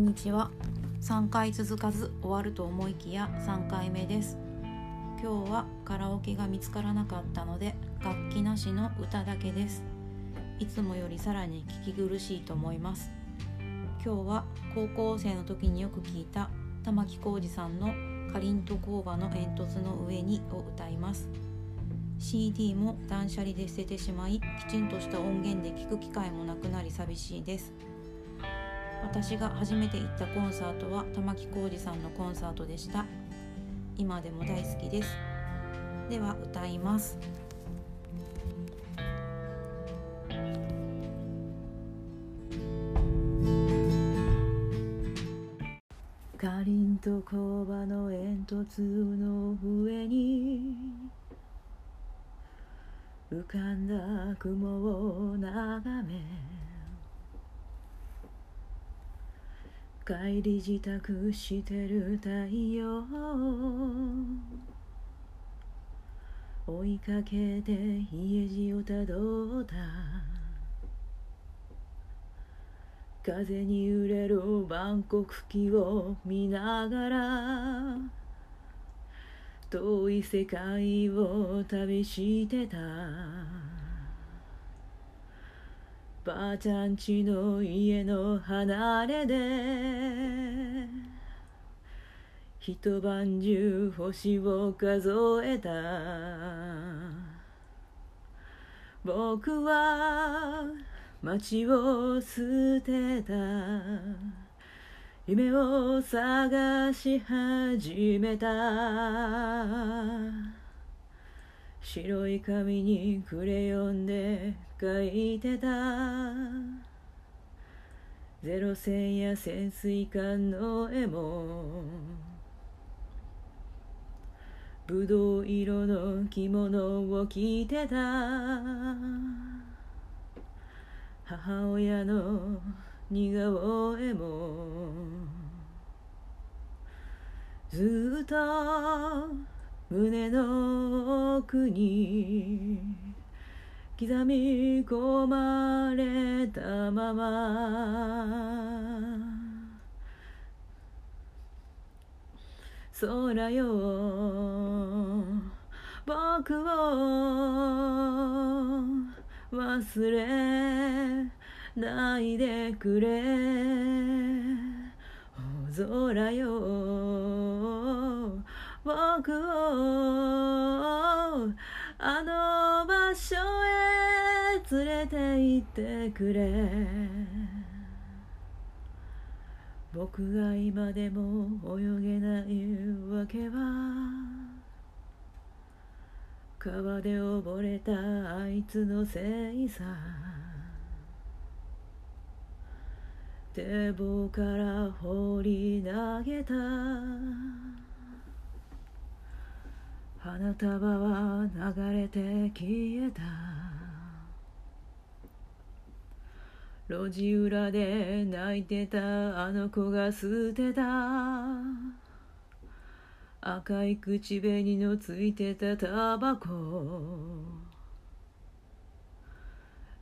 んにちは。3回続かず終わると思いきや3回目です。今日はカラオケが見つからなかったので楽器なしの歌だけです。いつもよりさらに聞き苦しいと思います。今日は高校生の時によく聞いた玉置浩二さんのかりんと工場の煙突の上にを歌います。CD も断捨離で捨ててしまいきちんとした音源で聞く機会もなくなり寂しいです。私が初めて行ったコンサートは玉置浩二さんのコンサートでした。今でも大好きです。では歌います。かりんと工場の煙突の上に浮かんだ雲を眺め帰り支度してる太陽。追いかけて家路をたどった。風に揺れる万国旗を見ながら。遠い世界を旅してた。ばあちゃんちの家の離れで一晩中星を数えた。僕は街を捨てた。夢を探し始めた。白い紙にクレヨンで書いてた。ゼロ戦や潜水艦の絵も。ぶどう色の着物を着てた。母親の似顔絵も。ずっと胸の奥に刻み込まれたまま。空よ僕を忘れないでくれ。大空よ僕をあの場所へ連れて行ってくれ。僕が今でも泳げないわけは。川で溺れたあいつのせいさ。堤防から放り投げた。花束は流れて消えた。路地裏で泣いてたあの子が捨てた。赤い口紅のついてたタバコ。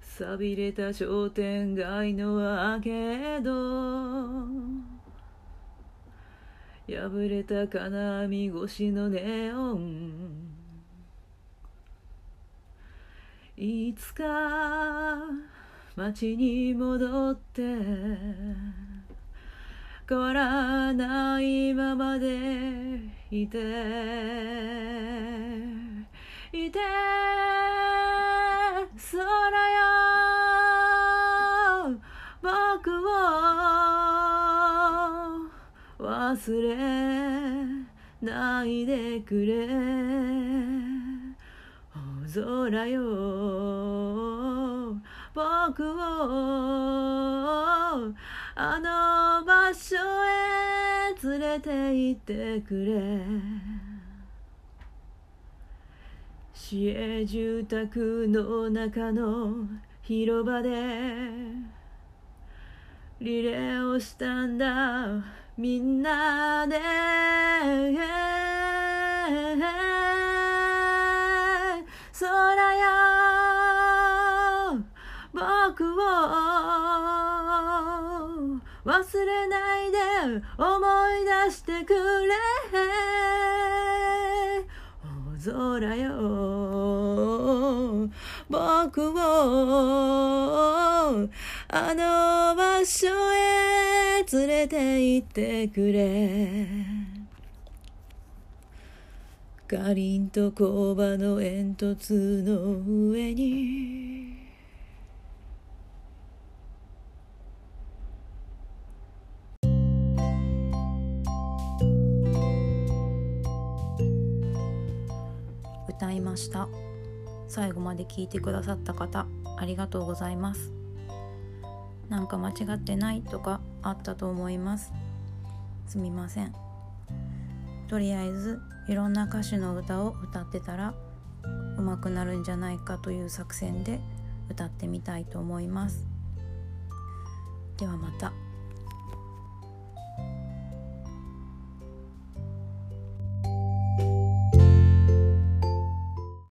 錆びれた商店街のアーケード破れた金網越しのネオン。いつか街に戻って変わらないままでいていて空よ僕を忘れないでくれ。大空よ僕をあの場所へ連れて行ってくれ。市営住宅の中の広場でリレーをしたんだ。みんなで。空よ。僕を。忘れないで思い出してくれ。空よ。僕を。あの場所へ連れて行ってくれ。かりんと工場の煙突の上に。歌いました。最後まで聞いてくださった方ありがとうございます。なんか間違ってないとかあったと思います。すみません。とりあえずいろんな歌手の歌を歌ってたら上手くなるんじゃないかという作戦で歌ってみたいと思います。ではまた。